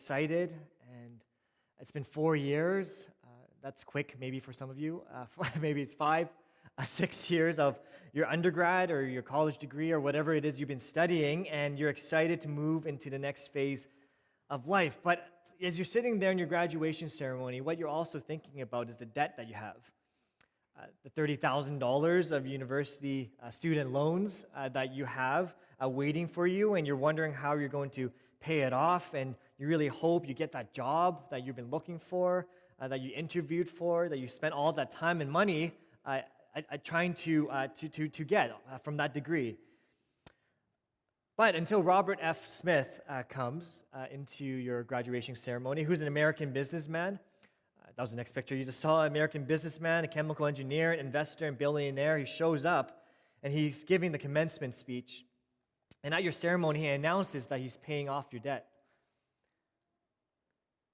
excited, and it's been four years. Uh, that's quick, maybe for some of you. Uh, maybe it's five, uh, six years of your undergrad or your college degree or whatever it is you've been studying, and you're excited to move into the next phase of life. But as you're sitting there in your graduation ceremony, what you're also thinking about is the debt that you have. Uh, the $30,000 of university uh, student loans uh, that you have uh, waiting for you, and you're wondering how you're going to pay it off, and you really hope you get that job that you've been looking for, uh, that you interviewed for, that you spent all that time and money uh, trying to, uh, to, to, to get uh, from that degree. But until Robert F. Smith uh, comes into your graduation ceremony, who's an American businessman, that was the next picture. He's a solid American businessman, a chemical engineer, an investor, and billionaire. He shows up and he's giving the commencement speech. And at your ceremony, he announces that he's paying off your debt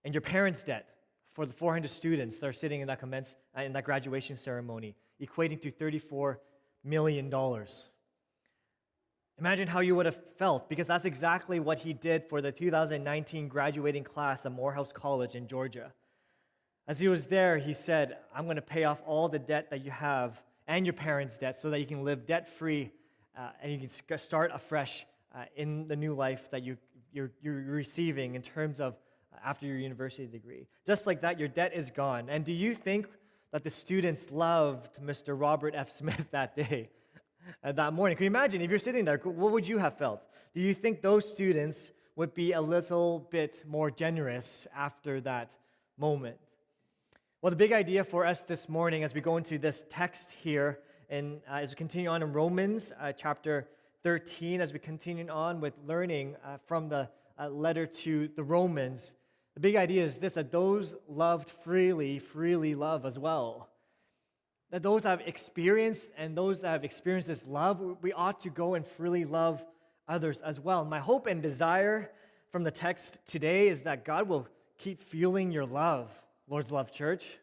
and your parents' debt for the 400 students that are sitting in that, commence, uh, in that graduation ceremony, equating to $34 million. Imagine how you would have felt, because that's exactly what he did for the 2019 graduating class at Morehouse College in Georgia. As he was there, he said, I'm going to pay off all the debt that you have and your parents' debt so that you can live debt free uh, and you can start afresh uh, in the new life that you, you're, you're receiving in terms of uh, after your university degree. Just like that, your debt is gone. And do you think that the students loved Mr. Robert F. Smith that day, uh, that morning? Can you imagine if you're sitting there, what would you have felt? Do you think those students would be a little bit more generous after that moment? Well, the big idea for us this morning as we go into this text here, and uh, as we continue on in Romans uh, chapter 13, as we continue on with learning uh, from the uh, letter to the Romans, the big idea is this that those loved freely, freely love as well. That those that have experienced and those that have experienced this love, we ought to go and freely love others as well. My hope and desire from the text today is that God will keep fueling your love Lord's Love Church,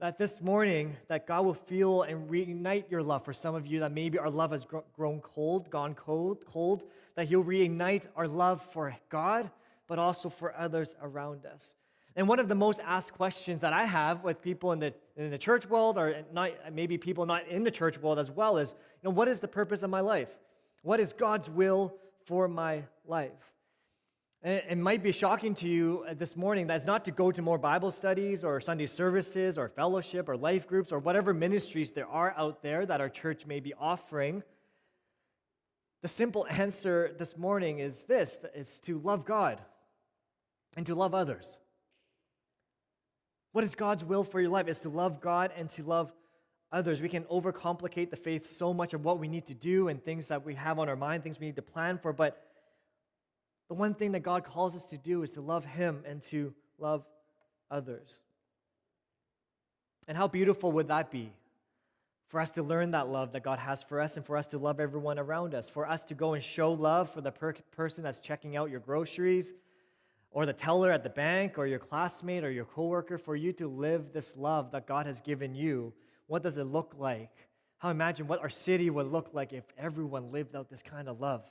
that this morning that God will feel and reignite your love for some of you that maybe our love has grown cold, gone cold, cold, that he'll reignite our love for God, but also for others around us. And one of the most asked questions that I have with people in the, in the church world, or not, maybe people not in the church world as well, is, you know, what is the purpose of my life? What is God's will for my life? It might be shocking to you uh, this morning that's not to go to more Bible studies or Sunday services or fellowship or life groups or whatever ministries there are out there that our church may be offering. The simple answer this morning is this it's to love God and to love others. What is God's will for your life? Is to love God and to love others. We can overcomplicate the faith so much of what we need to do and things that we have on our mind, things we need to plan for, but the one thing that God calls us to do is to love Him and to love others. And how beautiful would that be for us to learn that love that God has for us and for us to love everyone around us, for us to go and show love for the per- person that's checking out your groceries or the teller at the bank or your classmate or your coworker, for you to live this love that God has given you. What does it look like? How imagine what our city would look like if everyone lived out this kind of love.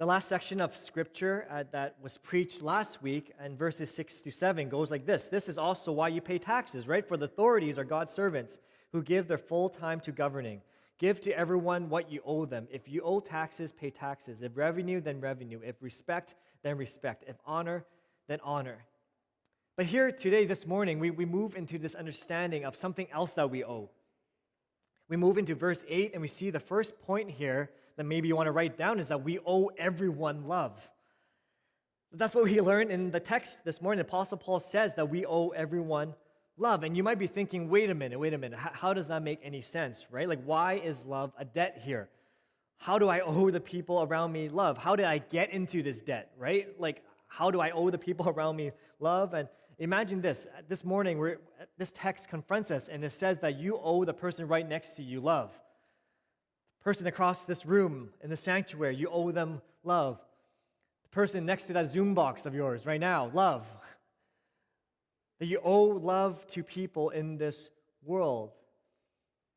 The last section of scripture uh, that was preached last week in verses 6 to 7 goes like this This is also why you pay taxes, right? For the authorities are God's servants who give their full time to governing. Give to everyone what you owe them. If you owe taxes, pay taxes. If revenue, then revenue. If respect, then respect. If honor, then honor. But here today, this morning, we, we move into this understanding of something else that we owe. We move into verse 8 and we see the first point here that maybe you want to write down is that we owe everyone love. That's what we learned in the text this morning. Apostle Paul says that we owe everyone love. And you might be thinking, wait a minute, wait a minute. How, does that make any sense, right? Like, why is love a debt here? How do I owe the people around me love? How did I get into this debt, right? Like, how do I owe the people around me love? And imagine this this morning, this text confronts us and it says that you owe the person right next to you love person across this room in the sanctuary, you owe them love. The person next to that Zoom box of yours right now, love. That you owe love to people in this world.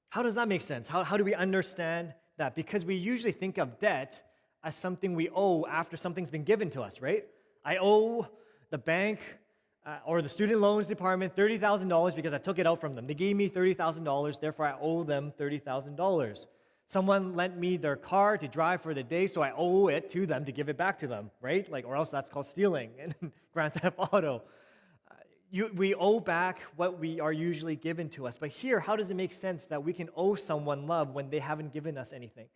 How does that make sense? How, how do we understand that? Because we usually think of debt as something we owe after something's been given to us, right? I owe the bank uh, or the student loans department $30,000 because I took it out from them. They gave me $30,000, therefore I owe them $30,000. Someone lent me their car to drive for the day, so I owe it to them to give it back to them, right? Like, or else that's called stealing and Grand Theft Auto. Uh, you, we owe back what we are usually given to us. But here, how does it make sense that we can owe someone love when they haven't given us anything?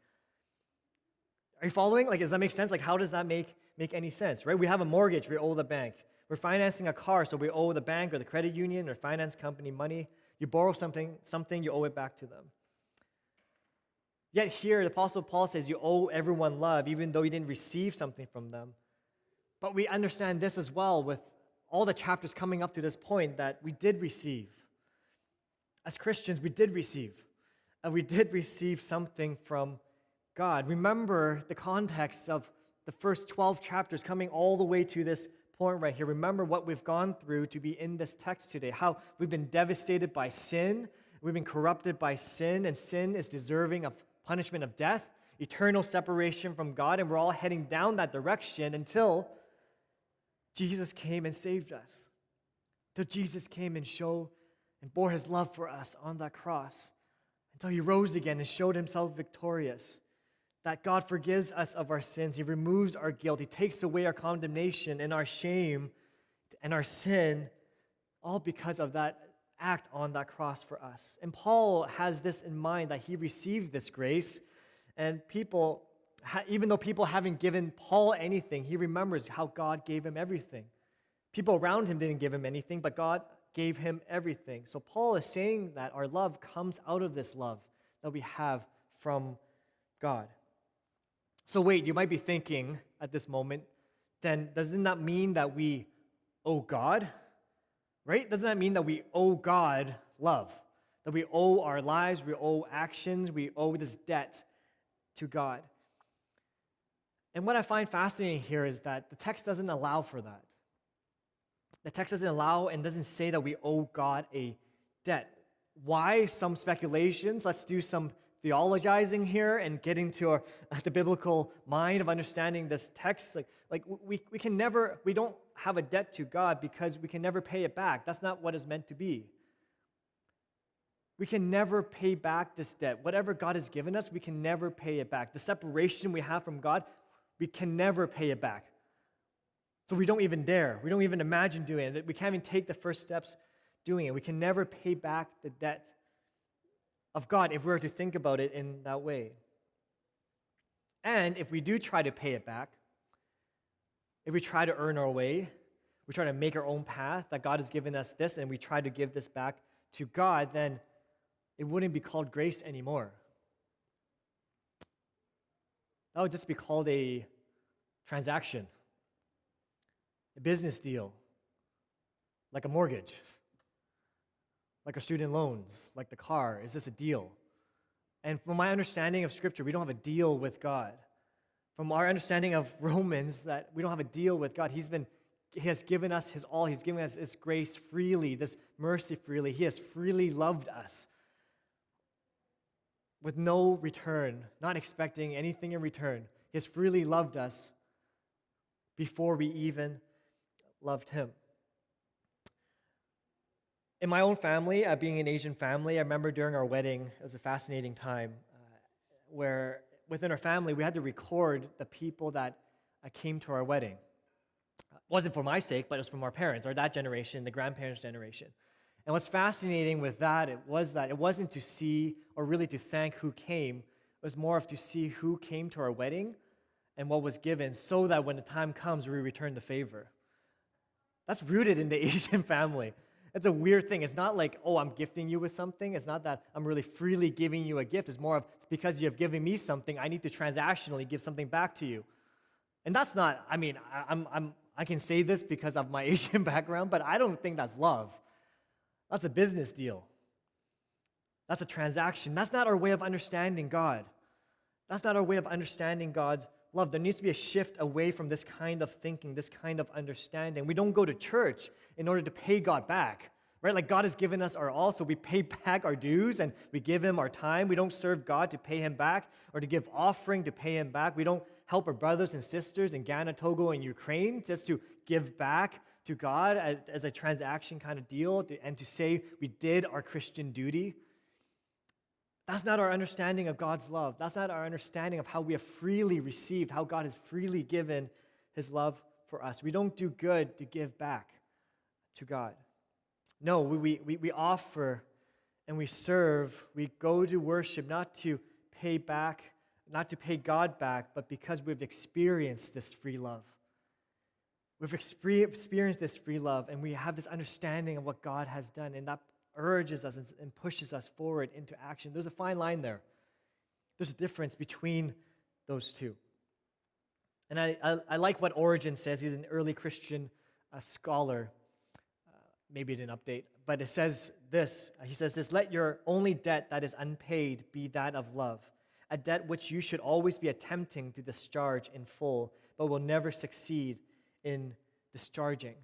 Are you following? Like, does that make sense? Like, how does that make, make any sense, right? We have a mortgage, we owe the bank. We're financing a car, so we owe the bank or the credit union or finance company money. You borrow something, something, you owe it back to them. Yet here, the Apostle Paul says you owe everyone love, even though you didn't receive something from them. But we understand this as well with all the chapters coming up to this point that we did receive. As Christians, we did receive. And we did receive something from God. Remember the context of the first 12 chapters coming all the way to this point right here. Remember what we've gone through to be in this text today, how we've been devastated by sin, we've been corrupted by sin, and sin is deserving of punishment of death, eternal separation from God, and we're all heading down that direction until Jesus came and saved us. Until Jesus came and showed and bore his love for us on that cross. Until he rose again and showed himself victorious that God forgives us of our sins. He removes our guilt. He takes away our condemnation and our shame and our sin, all because of that act on that cross for us. And Paul has this in mind that he received this grace, and people, even though people haven't given Paul anything, he remembers how God gave him everything. People around him didn't give him anything, but God gave him everything. So Paul is saying that our love comes out of this love that we have from God. So, wait, you might be thinking at this moment, then doesn't that mean that we owe God? Right? Doesn't that mean that we owe God love? That we owe our lives, we owe actions, we owe this debt to God. And what I find fascinating here is that the text doesn't allow for that. The text doesn't allow and doesn't say that we owe God a debt. Why? Some speculations. Let's do some theologizing here and getting to our, the biblical mind of understanding this text. Like, like we, we can never, we don't have a debt to God because we can never pay it back. That's not what it's meant to be. We can never pay back this debt. Whatever God has given us, we can never pay it back. The separation we have from God, we can never pay it back. So we don't even dare. We don't even imagine doing it. We can't even take the first steps doing it. We can never pay back the debt of God if we were to think about it in that way. And if we do try to pay it back, if we try to earn our way, we try to make our own path, that God has given us this, and we try to give this back to God, then it wouldn't be called grace anymore. That would just be called a transaction, a business deal, like a mortgage like a student loans, like the car? Is this a deal? And from my understanding of Scripture, we don't have a deal with God. From our understanding of Romans, that we don't have a deal with God. He's been, He has given us His all. He's given us His grace freely, this mercy freely. He has freely loved us with no return, not expecting anything in return. He has freely loved us before we even loved Him in my own family, uh, being an Asian family, I remember during our wedding, it was a fascinating time uh, where within our family, we had to record the people that uh, came to our wedding. It wasn't for my sake, but it was from our parents, or that generation, the grandparents' generation. And what's fascinating with that it was that it wasn't to see or really to thank who came, it was more of to see who came to our wedding and what was given so that when the time comes, we return the favor. That's rooted in the Asian family. It's a weird thing. It's not like, oh, I'm gifting you with something. It's not that I'm really freely giving you a gift. It's more of, it's because you have given me something, I need to transactionally give something back to you. And that's not, I mean, I, I'm, I'm, I can say this because of my Asian background, but I don't think that's love. That's a business deal. That's a transaction. That's not our way of understanding God. That's not our way of understanding God's love. There needs to be a shift away from this kind of thinking, this kind of understanding. We don't go to church in order to pay God back, right? Like God has given us our all, so we pay back our dues and we give Him our time. We don't serve God to pay Him back or to give offering to pay Him back. We don't help our brothers and sisters in Ghana, Togo, and Ukraine just to give back to God as, as a transaction kind of deal to, and to say we did our Christian duty. That's not our understanding of God's love. That's not our understanding of how we have freely received, how God has freely given his love for us. We don't do good to give back to God. No, we, we, we offer and we serve. We go to worship not to pay back, not to pay God back, but because we've experienced this free love. We've experienced this free love and we have this understanding of what God has done, and that urges us and pushes us forward into action. There's a fine line there. There's a difference between those two. And I, I, I like what Origen says. He's an early Christian uh, scholar. Uh, maybe it didn't update, but it says this. He says this Let your only debt that is unpaid be that of love, a debt which you should always be attempting to discharge in full, but will never succeed in discharging.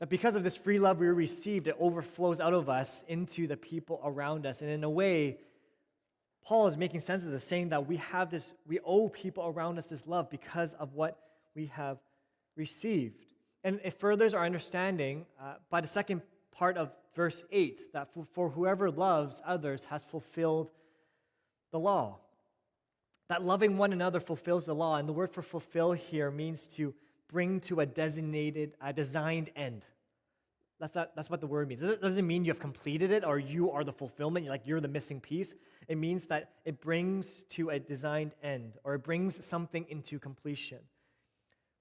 That because of this free love we received, it overflows out of us into the people around us. And in a way, Paul is making sense of this, saying that we have this, we owe people around us this love because of what we have received. And it furthers our understanding uh, by the second part of verse 8 that for, for whoever loves others has fulfilled the law. That loving one another fulfills the law. And the word for fulfill here means to bring to a designated, a designed end. That's, not, that's what the word means. It doesn't mean you have completed it or you are the fulfillment, like you're the missing piece. It means that it brings to a designed end or it brings something into completion.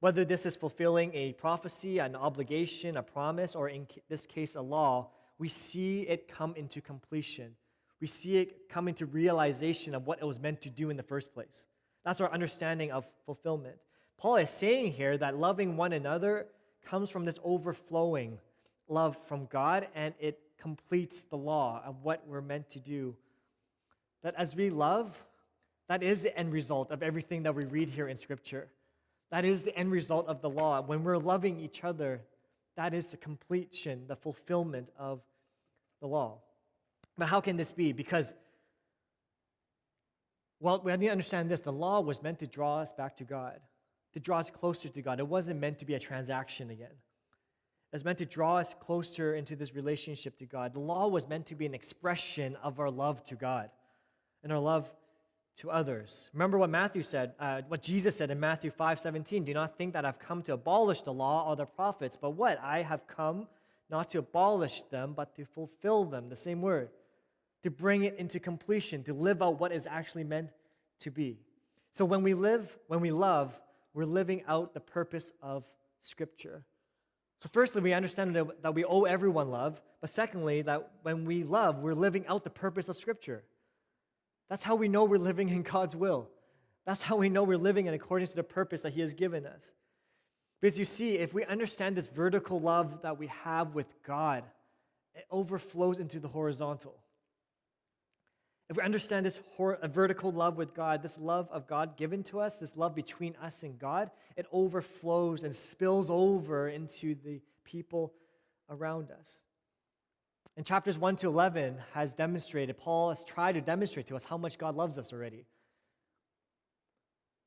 Whether this is fulfilling a prophecy, an obligation, a promise, or in this case, a law, we see it come into completion. We see it come into realization of what it was meant to do in the first place. That's our understanding of fulfillment. Paul is saying here that loving one another comes from this overflowing love from God and it completes the law of what we're meant to do. That as we love, that is the end result of everything that we read here in Scripture. That is the end result of the law. When we're loving each other, that is the completion, the fulfillment of the law. But how can this be? Because, well, we need to understand this the law was meant to draw us back to God to draw us closer to God. It wasn't meant to be a transaction again. It was meant to draw us closer into this relationship to God. The law was meant to be an expression of our love to God and our love to others. Remember what Matthew said, uh, what Jesus said in Matthew 5 17. Do not think that I've come to abolish the law or the prophets, but what? I have come not to abolish them, but to fulfill them. The same word. To bring it into completion, to live out what is actually meant to be. So when we live, when we love, we're living out the purpose of Scripture. So, firstly, we understand that we owe everyone love, but secondly, that when we love, we're living out the purpose of Scripture. That's how we know we're living in God's will. That's how we know we're living in accordance to the purpose that He has given us. Because you see, if we understand this vertical love that we have with God, it overflows into the horizontal. If we understand this vertical love with God, this love of God given to us, this love between us and God, it overflows and spills over into the people around us. In chapters 1 to 11 has demonstrated, Paul has tried to demonstrate to us how much God loves us already.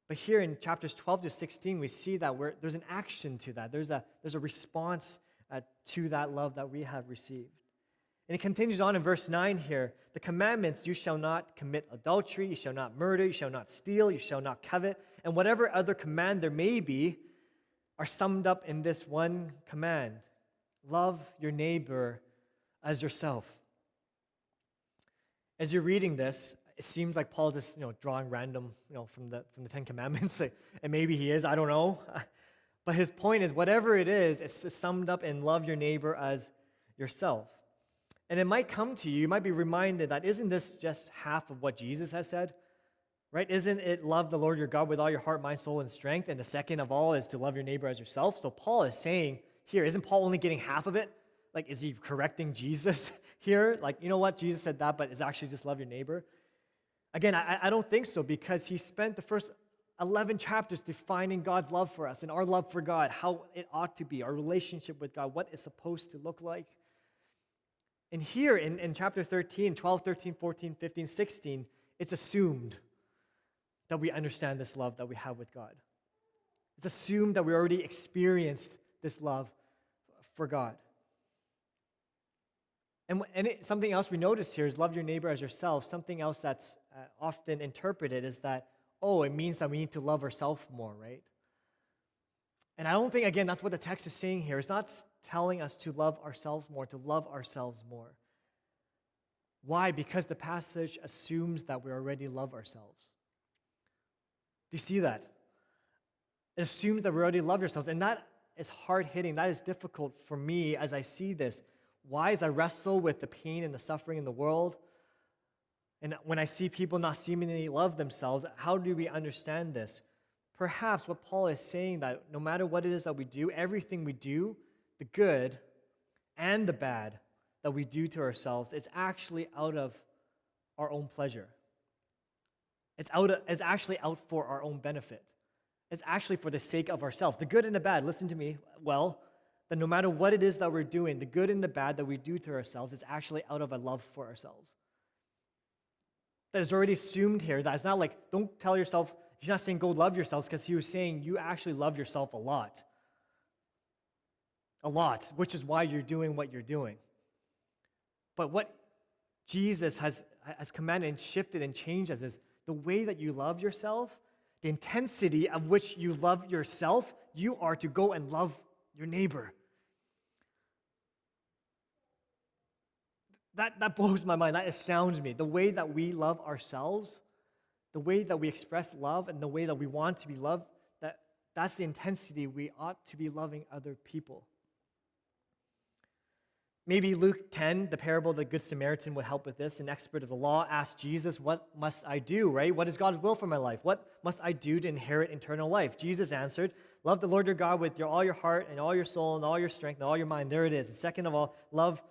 But here in chapters 12 to 16, we see that there's an action to that. There's a, there's a response uh, to that love that we have received. And it continues on in verse 9 here the commandments you shall not commit adultery, you shall not murder, you shall not steal, you shall not covet, and whatever other command there may be are summed up in this one command love your neighbor as yourself. As you're reading this, it seems like Paul's just you know drawing random you know from the from the Ten Commandments, and maybe he is. I don't know, but his point is whatever it is, it's summed up in love your neighbor as yourself. And it might come to you, you might be reminded that isn't this just half of what Jesus has said? Right? Isn't it love the Lord your God with all your heart, mind, soul, and strength? And the second of all is to love your neighbor as yourself. So Paul is saying here, isn't Paul only getting half of it? Like, is he correcting Jesus here? Like, you know what? Jesus said that, but it's actually just love your neighbor. Again, I, I don't think so because he spent the first 11 chapters defining God's love for us and our love for God, how it ought to be, our relationship with God, what it's supposed to look like. And here in, in chapter 13, 12, 13, 14, 15, 16, it's assumed that we understand this love that we have with God. It's assumed that we already experienced this love for God. And, and it, something else we notice here is love your neighbor as yourself. Something else that's uh, often interpreted is that, oh, it means that we need to love ourselves more, right? And I don't think, again, that's what the text is saying here. It's not telling us to love ourselves more, to love ourselves more. Why? Because the passage assumes that we already love ourselves. Do you see that? It assumes that we already love ourselves. And that is hard hitting. That is difficult for me as I see this. Why? As I wrestle with the pain and the suffering in the world, and when I see people not seemingly love themselves, how do we understand this? Perhaps what Paul is saying that no matter what it is that we do, everything we do, the good and the bad that we do to ourselves, it's actually out of our own pleasure. It's, out of, it's actually out for our own benefit. It's actually for the sake of ourselves. The good and the bad, listen to me well, that no matter what it is that we're doing, the good and the bad that we do to ourselves, it's actually out of a love for ourselves. That is already assumed here. That it's not like, don't tell yourself, he's not saying go love yourselves, because he was saying you actually love yourself a lot. A lot, which is why you're doing what you're doing. But what Jesus has, has commanded and shifted and changed us is the way that you love yourself, the intensity of which you love yourself, you are to go and love your neighbor. That, that blows my mind. That astounds me. The way that we love ourselves, the way that we express love, and the way that we want to be loved, that, that's the intensity we ought to be loving other people. Maybe Luke 10, the parable of the Good Samaritan, would help with this. An expert of the law asked Jesus, What must I do, right? What is God's will for my life? What must I do to inherit eternal life? Jesus answered, Love the Lord your God with your, all your heart and all your soul and all your strength and all your mind. There it is. And second of all, love,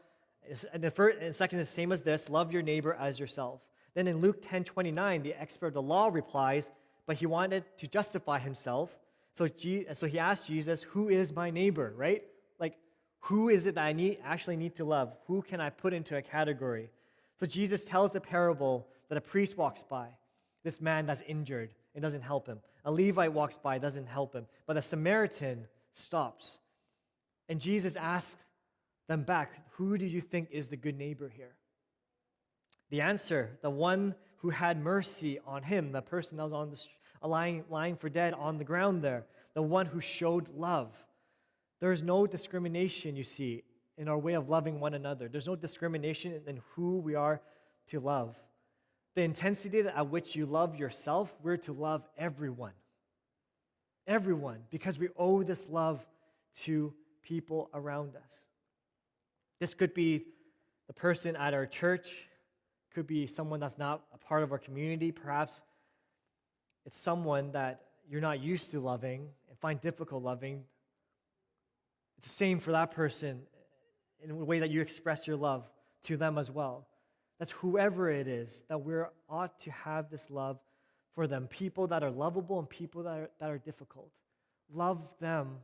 and, the first, and second is the same as this love your neighbor as yourself. Then in Luke 10 29, the expert of the law replies, But he wanted to justify himself. So, so he asked Jesus, Who is my neighbor, right? Like, who is it that I need, actually need to love? Who can I put into a category? So Jesus tells the parable that a priest walks by, this man that's injured, it doesn't help him. A Levite walks by, doesn't help him. But a Samaritan stops. And Jesus asks them back, Who do you think is the good neighbor here? The answer, the one who had mercy on him, the person that was on the, lying, lying for dead on the ground there, the one who showed love. There is no discrimination, you see, in our way of loving one another. There's no discrimination in who we are to love. The intensity at which you love yourself, we're to love everyone. Everyone, because we owe this love to people around us. This could be the person at our church, could be someone that's not a part of our community. Perhaps it's someone that you're not used to loving and find difficult loving. It's the same for that person in a way that you express your love to them as well. That's whoever it is that we ought to have this love for them. People that are lovable and people that are, that are difficult. Love them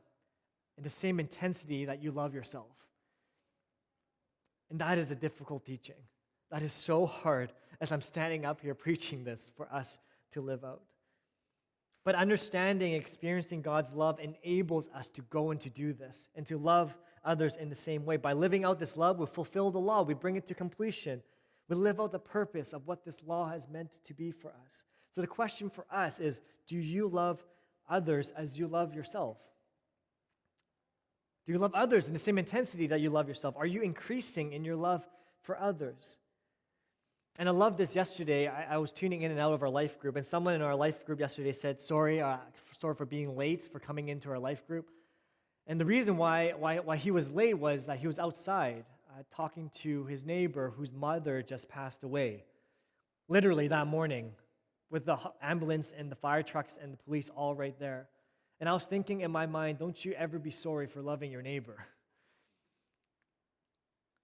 in the same intensity that you love yourself. And that is a difficult teaching. That is so hard as I'm standing up here preaching this for us to live out. But understanding, experiencing God's love enables us to go and to do this and to love others in the same way. By living out this love, we fulfill the law, we bring it to completion. We live out the purpose of what this law has meant to be for us. So the question for us is do you love others as you love yourself? Do you love others in the same intensity that you love yourself? Are you increasing in your love for others? And I love this yesterday. I, I, was tuning in and out of our life group, and someone in our life group yesterday said, Sorry, uh, sorry for being late for coming into our life group. And the reason why, why, why he was late was that he was outside uh, talking to his neighbor whose mother just passed away. Literally that morning, with the ambulance and the fire trucks and the police all right there. And I was thinking in my mind, don't you ever be sorry for loving your neighbor.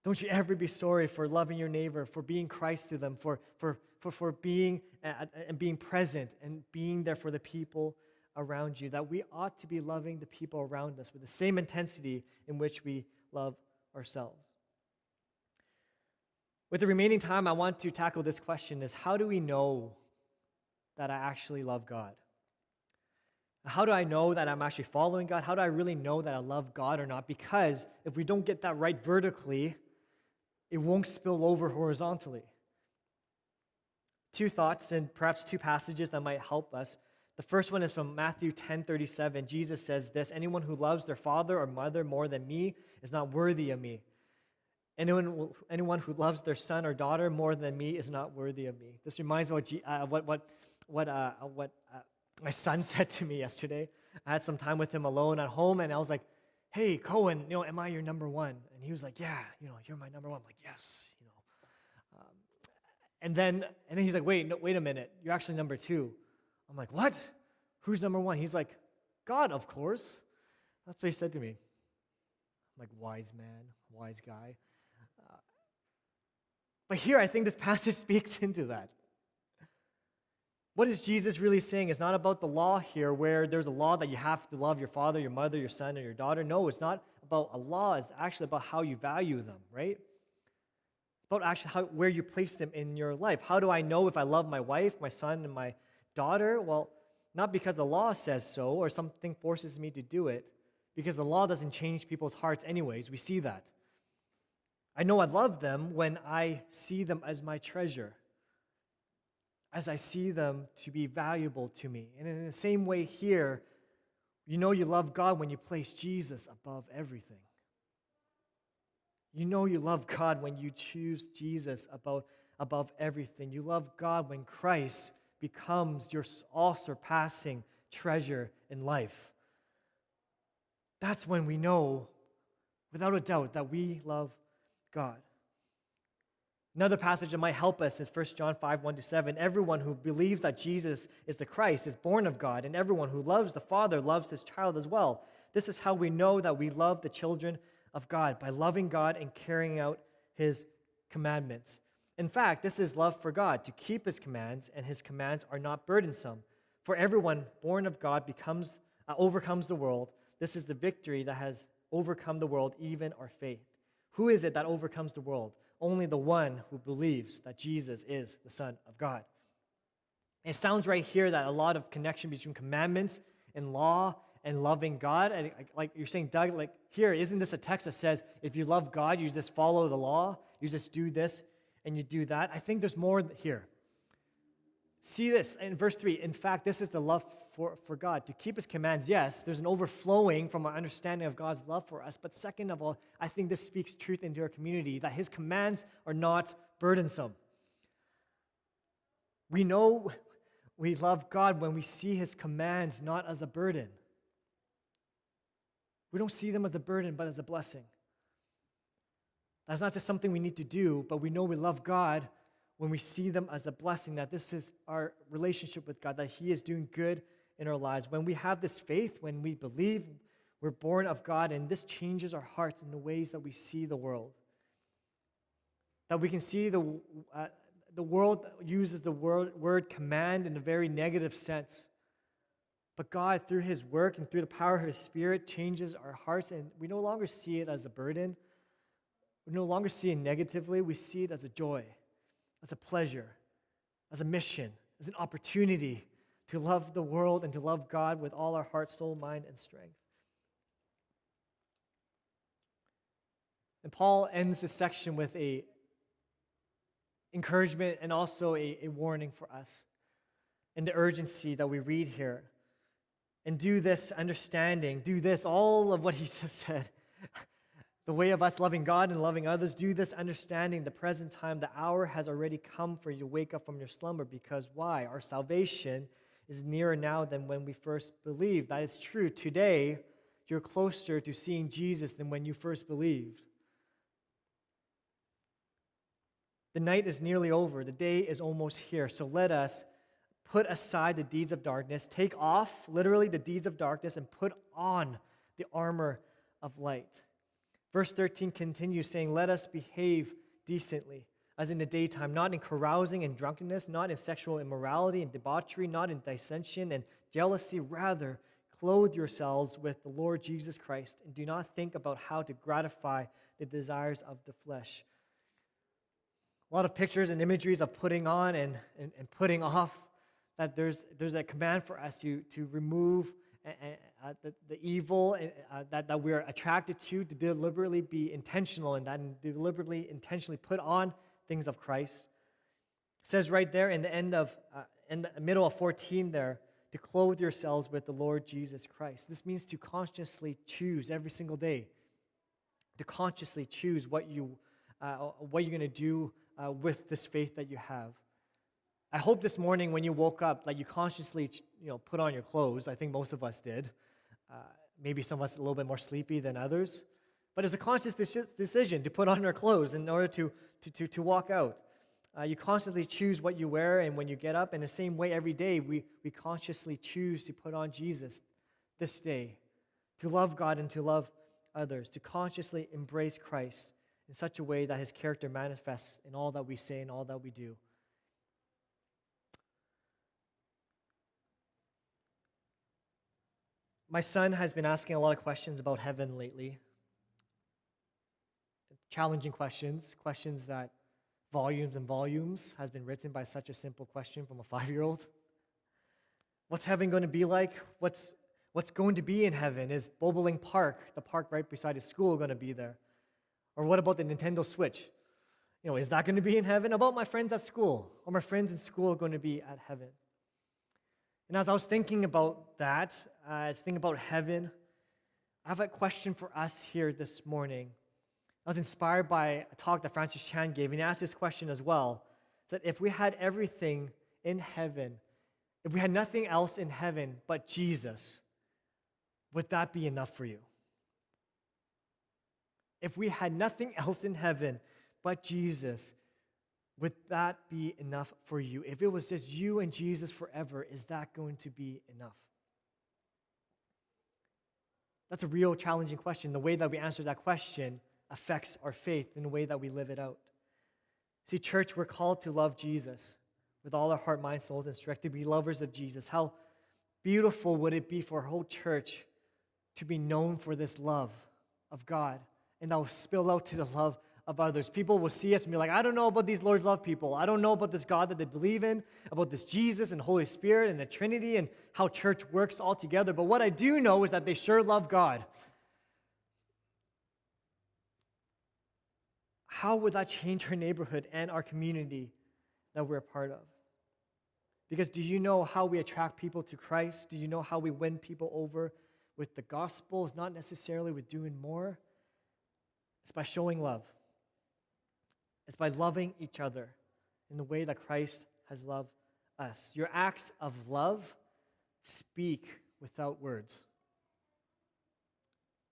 Don't you ever be sorry for loving your neighbor, for being Christ to them, for, for, for, for being and being present and being there for the people around you. That we ought to be loving the people around us with the same intensity in which we love ourselves. With the remaining time, I want to tackle this question is how do we know that I actually love God? How do I know that I'm actually following God? How do I really know that I love God or not? Because if we don't get that right vertically, it won't spill over horizontally. Two thoughts and perhaps two passages that might help us. The first one is from Matthew 10:37. Jesus says this, anyone who loves their father or mother more than me is not worthy of me. Anyone, anyone who loves their son or daughter more than me is not worthy of me. This reminds me of what, uh, what, what, what, uh, what uh, my son said to me yesterday. I had some time with him alone at home, and I was like, hey, Cohen, you know, am I your number one? And he was like, yeah, you know, you're my number one. I'm like, yes, you know. Um, and then, and then he's like, wait, no, wait a minute, you're actually number two. I'm like, what? Who's number one? He's like, God, of course. That's what he said to me. I'm like, wise man, wise guy. Uh, but here, I think this passage speaks into that. What is Jesus really saying? It's not about the law here, where there's a law that you have to love your father, your mother, your son, or your daughter. No, it's not about a law. It's actually about how you value them, right? It's about actually how, where you place them in your life. How do I know if I love my wife, my son, and my daughter? Well, not because the law says so or something forces me to do it, because the law doesn't change people's hearts, anyways. We see that. I know I love them when I see them as my treasure as I see them to be valuable to me. And in the same way, here, you know you love God when you place Jesus above everything. You know you love God when you choose Jesus above, above everything. You love God when Christ becomes your all surpassing treasure in life. That's when we know, without a doubt, that we love God. Another passage that might help us is 1 John 5 1 to 7. Everyone who believes that Jesus is the Christ is born of God, and everyone who loves the Father loves his child as well. This is how we know that we love the children of God, by loving God and carrying out his commandments. In fact, this is love for God, to keep his commands, and his commands are not burdensome. For everyone born of God becomes, uh, overcomes the world. This is the victory that has overcome the world, even our faith. Who is it that overcomes the world? Only the one who believes that Jesus is the Son of God. It sounds right here that a lot of connection between commandments and law and loving God. And like you're saying, Doug, like here, isn't this a text that says if you love God, you just follow the law, you just do this and you do that? I think there's more here. See this in verse 3. In fact, this is the love for, for God, to keep his commands, yes, there's an overflowing from our understanding of God's love for us. But second of all, I think this speaks truth into our community that his commands are not burdensome. We know we love God when we see his commands not as a burden. We don't see them as a burden, but as a blessing. That's not just something we need to do, but we know we love God when we see them as a blessing, that this is our relationship with God, that He is doing good in our lives. When we have this faith, when we believe we're born of God, and this changes our hearts in the ways that we see the world. That we can see the, uh, the world uses the word, word command in a very negative sense. But God, through His work and through the power of His Spirit, changes our hearts, and we no longer see it as a burden. We no longer see it negatively. We see it as a joy, as a pleasure, as a mission, as an opportunity to love the world and to love God with all our heart, soul, mind, and strength. And Paul ends this section with a encouragement and also a, a warning for us in the urgency that we read here. And do this understanding, do this, all of what he just said. The way of us loving God and loving others, do this understanding the present time, the hour has already come for you to wake up from your slumber because why? Our salvation is nearer now than when we first believed. That is true. Today, you're closer to seeing Jesus than when you first believed. The night is nearly over, the day is almost here. So let us put aside the deeds of darkness, take off, literally, the deeds of darkness, and put on the armor of light. Verse 13 continues saying, Let us behave decently as in the daytime, not in carousing and drunkenness, not in sexual immorality and debauchery, not in dissension and jealousy. Rather, clothe yourselves with the Lord Jesus Christ and do not think about how to gratify the desires of the flesh. A lot of pictures and imageries of putting on and, and, and putting off. That there's, there's a command for us to, to remove the, evil uh, that, that we're attracted to, to deliberately be intentional in that and deliberately, intentionally put on things of Christ. It says right there in the end of, uh, in the middle of 14 there, to clothe yourselves with the Lord Jesus Christ. This means to consciously choose every single day, to consciously choose what, you, uh, what you're going to do uh, with this faith that you have. I hope this morning when you woke up, like you consciously, you know, put on your clothes. I think most of us did. Uh, maybe some of us a little bit more sleepy than others. But it's a conscious decision to put on our clothes in order to, to, to, to walk out. Uh, you constantly choose what you wear, and when you get up, in the same way, every day, we, we consciously choose to put on Jesus this day, to love God and to love others, to consciously embrace Christ in such a way that his character manifests in all that we say and all that we do. My son has been asking a lot of questions about heaven lately. Challenging questions, questions that volumes and volumes has been written by such a simple question from a five year old. What's heaven going to be like? What's, what's going to be in heaven? Is Bobolink Park, the park right beside his school, going to be there? Or what about the Nintendo Switch? You know, is that going to be in heaven? About my friends at school? Are my friends in school going to be at heaven? And as I was thinking about that, uh, thinking about heaven, I have a question for us here this morning. I was inspired by a talk that Francis Chan gave, and he asked this question as well. That if we had everything in heaven, if we had nothing else in heaven but Jesus, would that be enough for you? If we had nothing else in heaven but Jesus, would that be enough for you? If it was just you and Jesus forever, is that going to be enough? That's a real challenging question. The way that we answer that question affects our faith in the way that we live it out. See, church, we're called to love Jesus with all our heart, mind, soul, and strength, to be lovers of Jesus. How beautiful would it be for our whole church to be known for this love of God and that will spill out to the love of others. People will see us and be like, I don't know about these Lord's love people. I don't know about this God that they believe in, about this Jesus and Holy Spirit and the Trinity and how church works all together. But what I do know is that they sure love God. how would that change our neighborhood and our community that we're a part of? Because do you know how we attract people to Christ? Do you know how we win people over with the gospel? It's not necessarily with doing more, it's by showing love. It's by loving each other in the way that Christ has loved us. Your acts of love speak without words.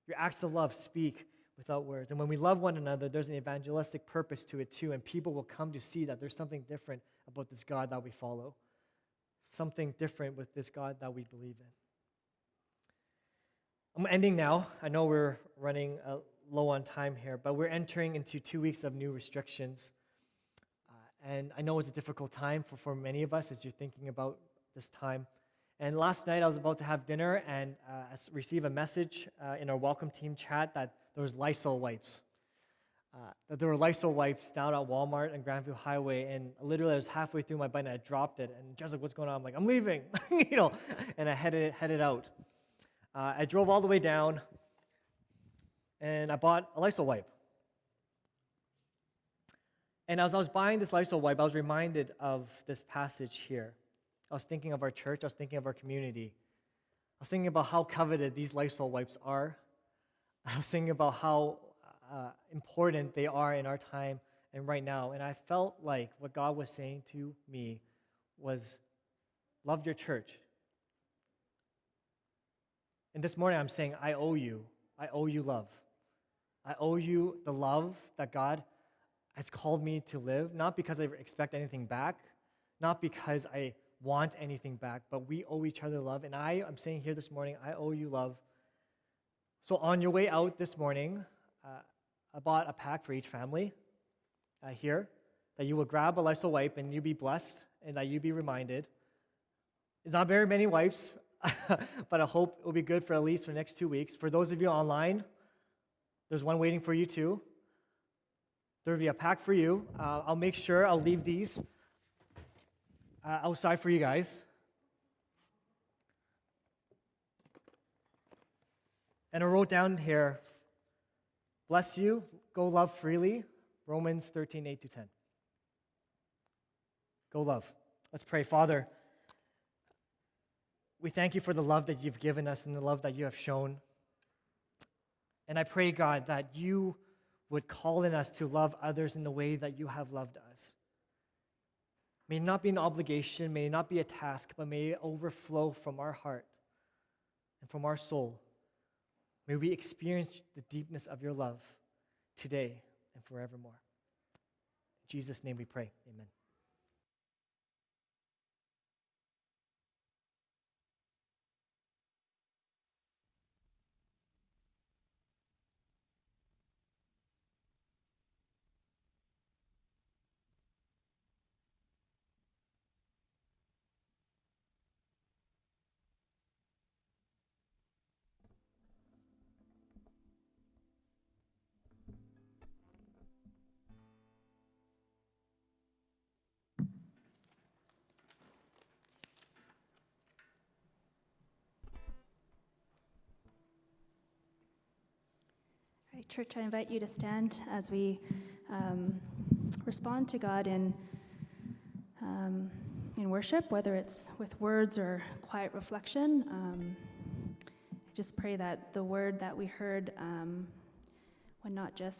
Your acts of love speak without words. And when we love one another, there's an evangelistic purpose to it too, and people will come to see that there's something different about this God that we follow, something different with this God that we believe in. I'm ending now. I know we're running low on time here, but we're entering into two weeks of new restrictions. Uh, and I know it's a difficult time for, for many of us as you're thinking about this time. And last night I was about to have dinner and uh, receive a message uh, in our welcome team chat that there was Lysol wipes. Uh, that there were Lysol wipes down at Walmart and Grandview Highway, and literally I was halfway through my bite and I dropped it, and just like, "What's going on?" I'm like, "I'm leaving," you know, and I headed headed out. Uh, I drove all the way down, and I bought a Lysol wipe. And as I was buying this Lysol wipe, I was reminded of this passage here. I was thinking of our church. I was thinking of our community. I was thinking about how coveted these Lysol wipes are I was thinking about how uh, important they are in our time and right now. And I felt like what God was saying to me was love your church. And this morning I'm saying, I owe you. I owe you love. I owe you the love that God has called me to live, not because I expect anything back, not because I want anything back, but we owe each other love. And I, I'm saying here this morning, I owe you love so, on your way out this morning, uh, I bought a pack for each family uh, here that you will grab a Lysol wipe and you be blessed and that you be reminded. It's not very many wipes, but I hope it will be good for at least for the next two weeks. For those of you online, there's one waiting for you too. There will be a pack for you. Uh, I'll make sure I'll leave these uh, outside for you guys. And I wrote down here, bless you, go love freely, Romans 13, 8 to 10. Go love. Let's pray. Father, we thank you for the love that you've given us and the love that you have shown. And I pray, God, that you would call in us to love others in the way that you have loved us. May it not be an obligation, may it not be a task, but may it overflow from our heart and from our soul. May we experience the deepness of your love today and forevermore. In Jesus' name we pray. Amen. Church, I invite you to stand as we um, respond to God in, um, in worship, whether it's with words or quiet reflection. Um, I just pray that the word that we heard um, would not just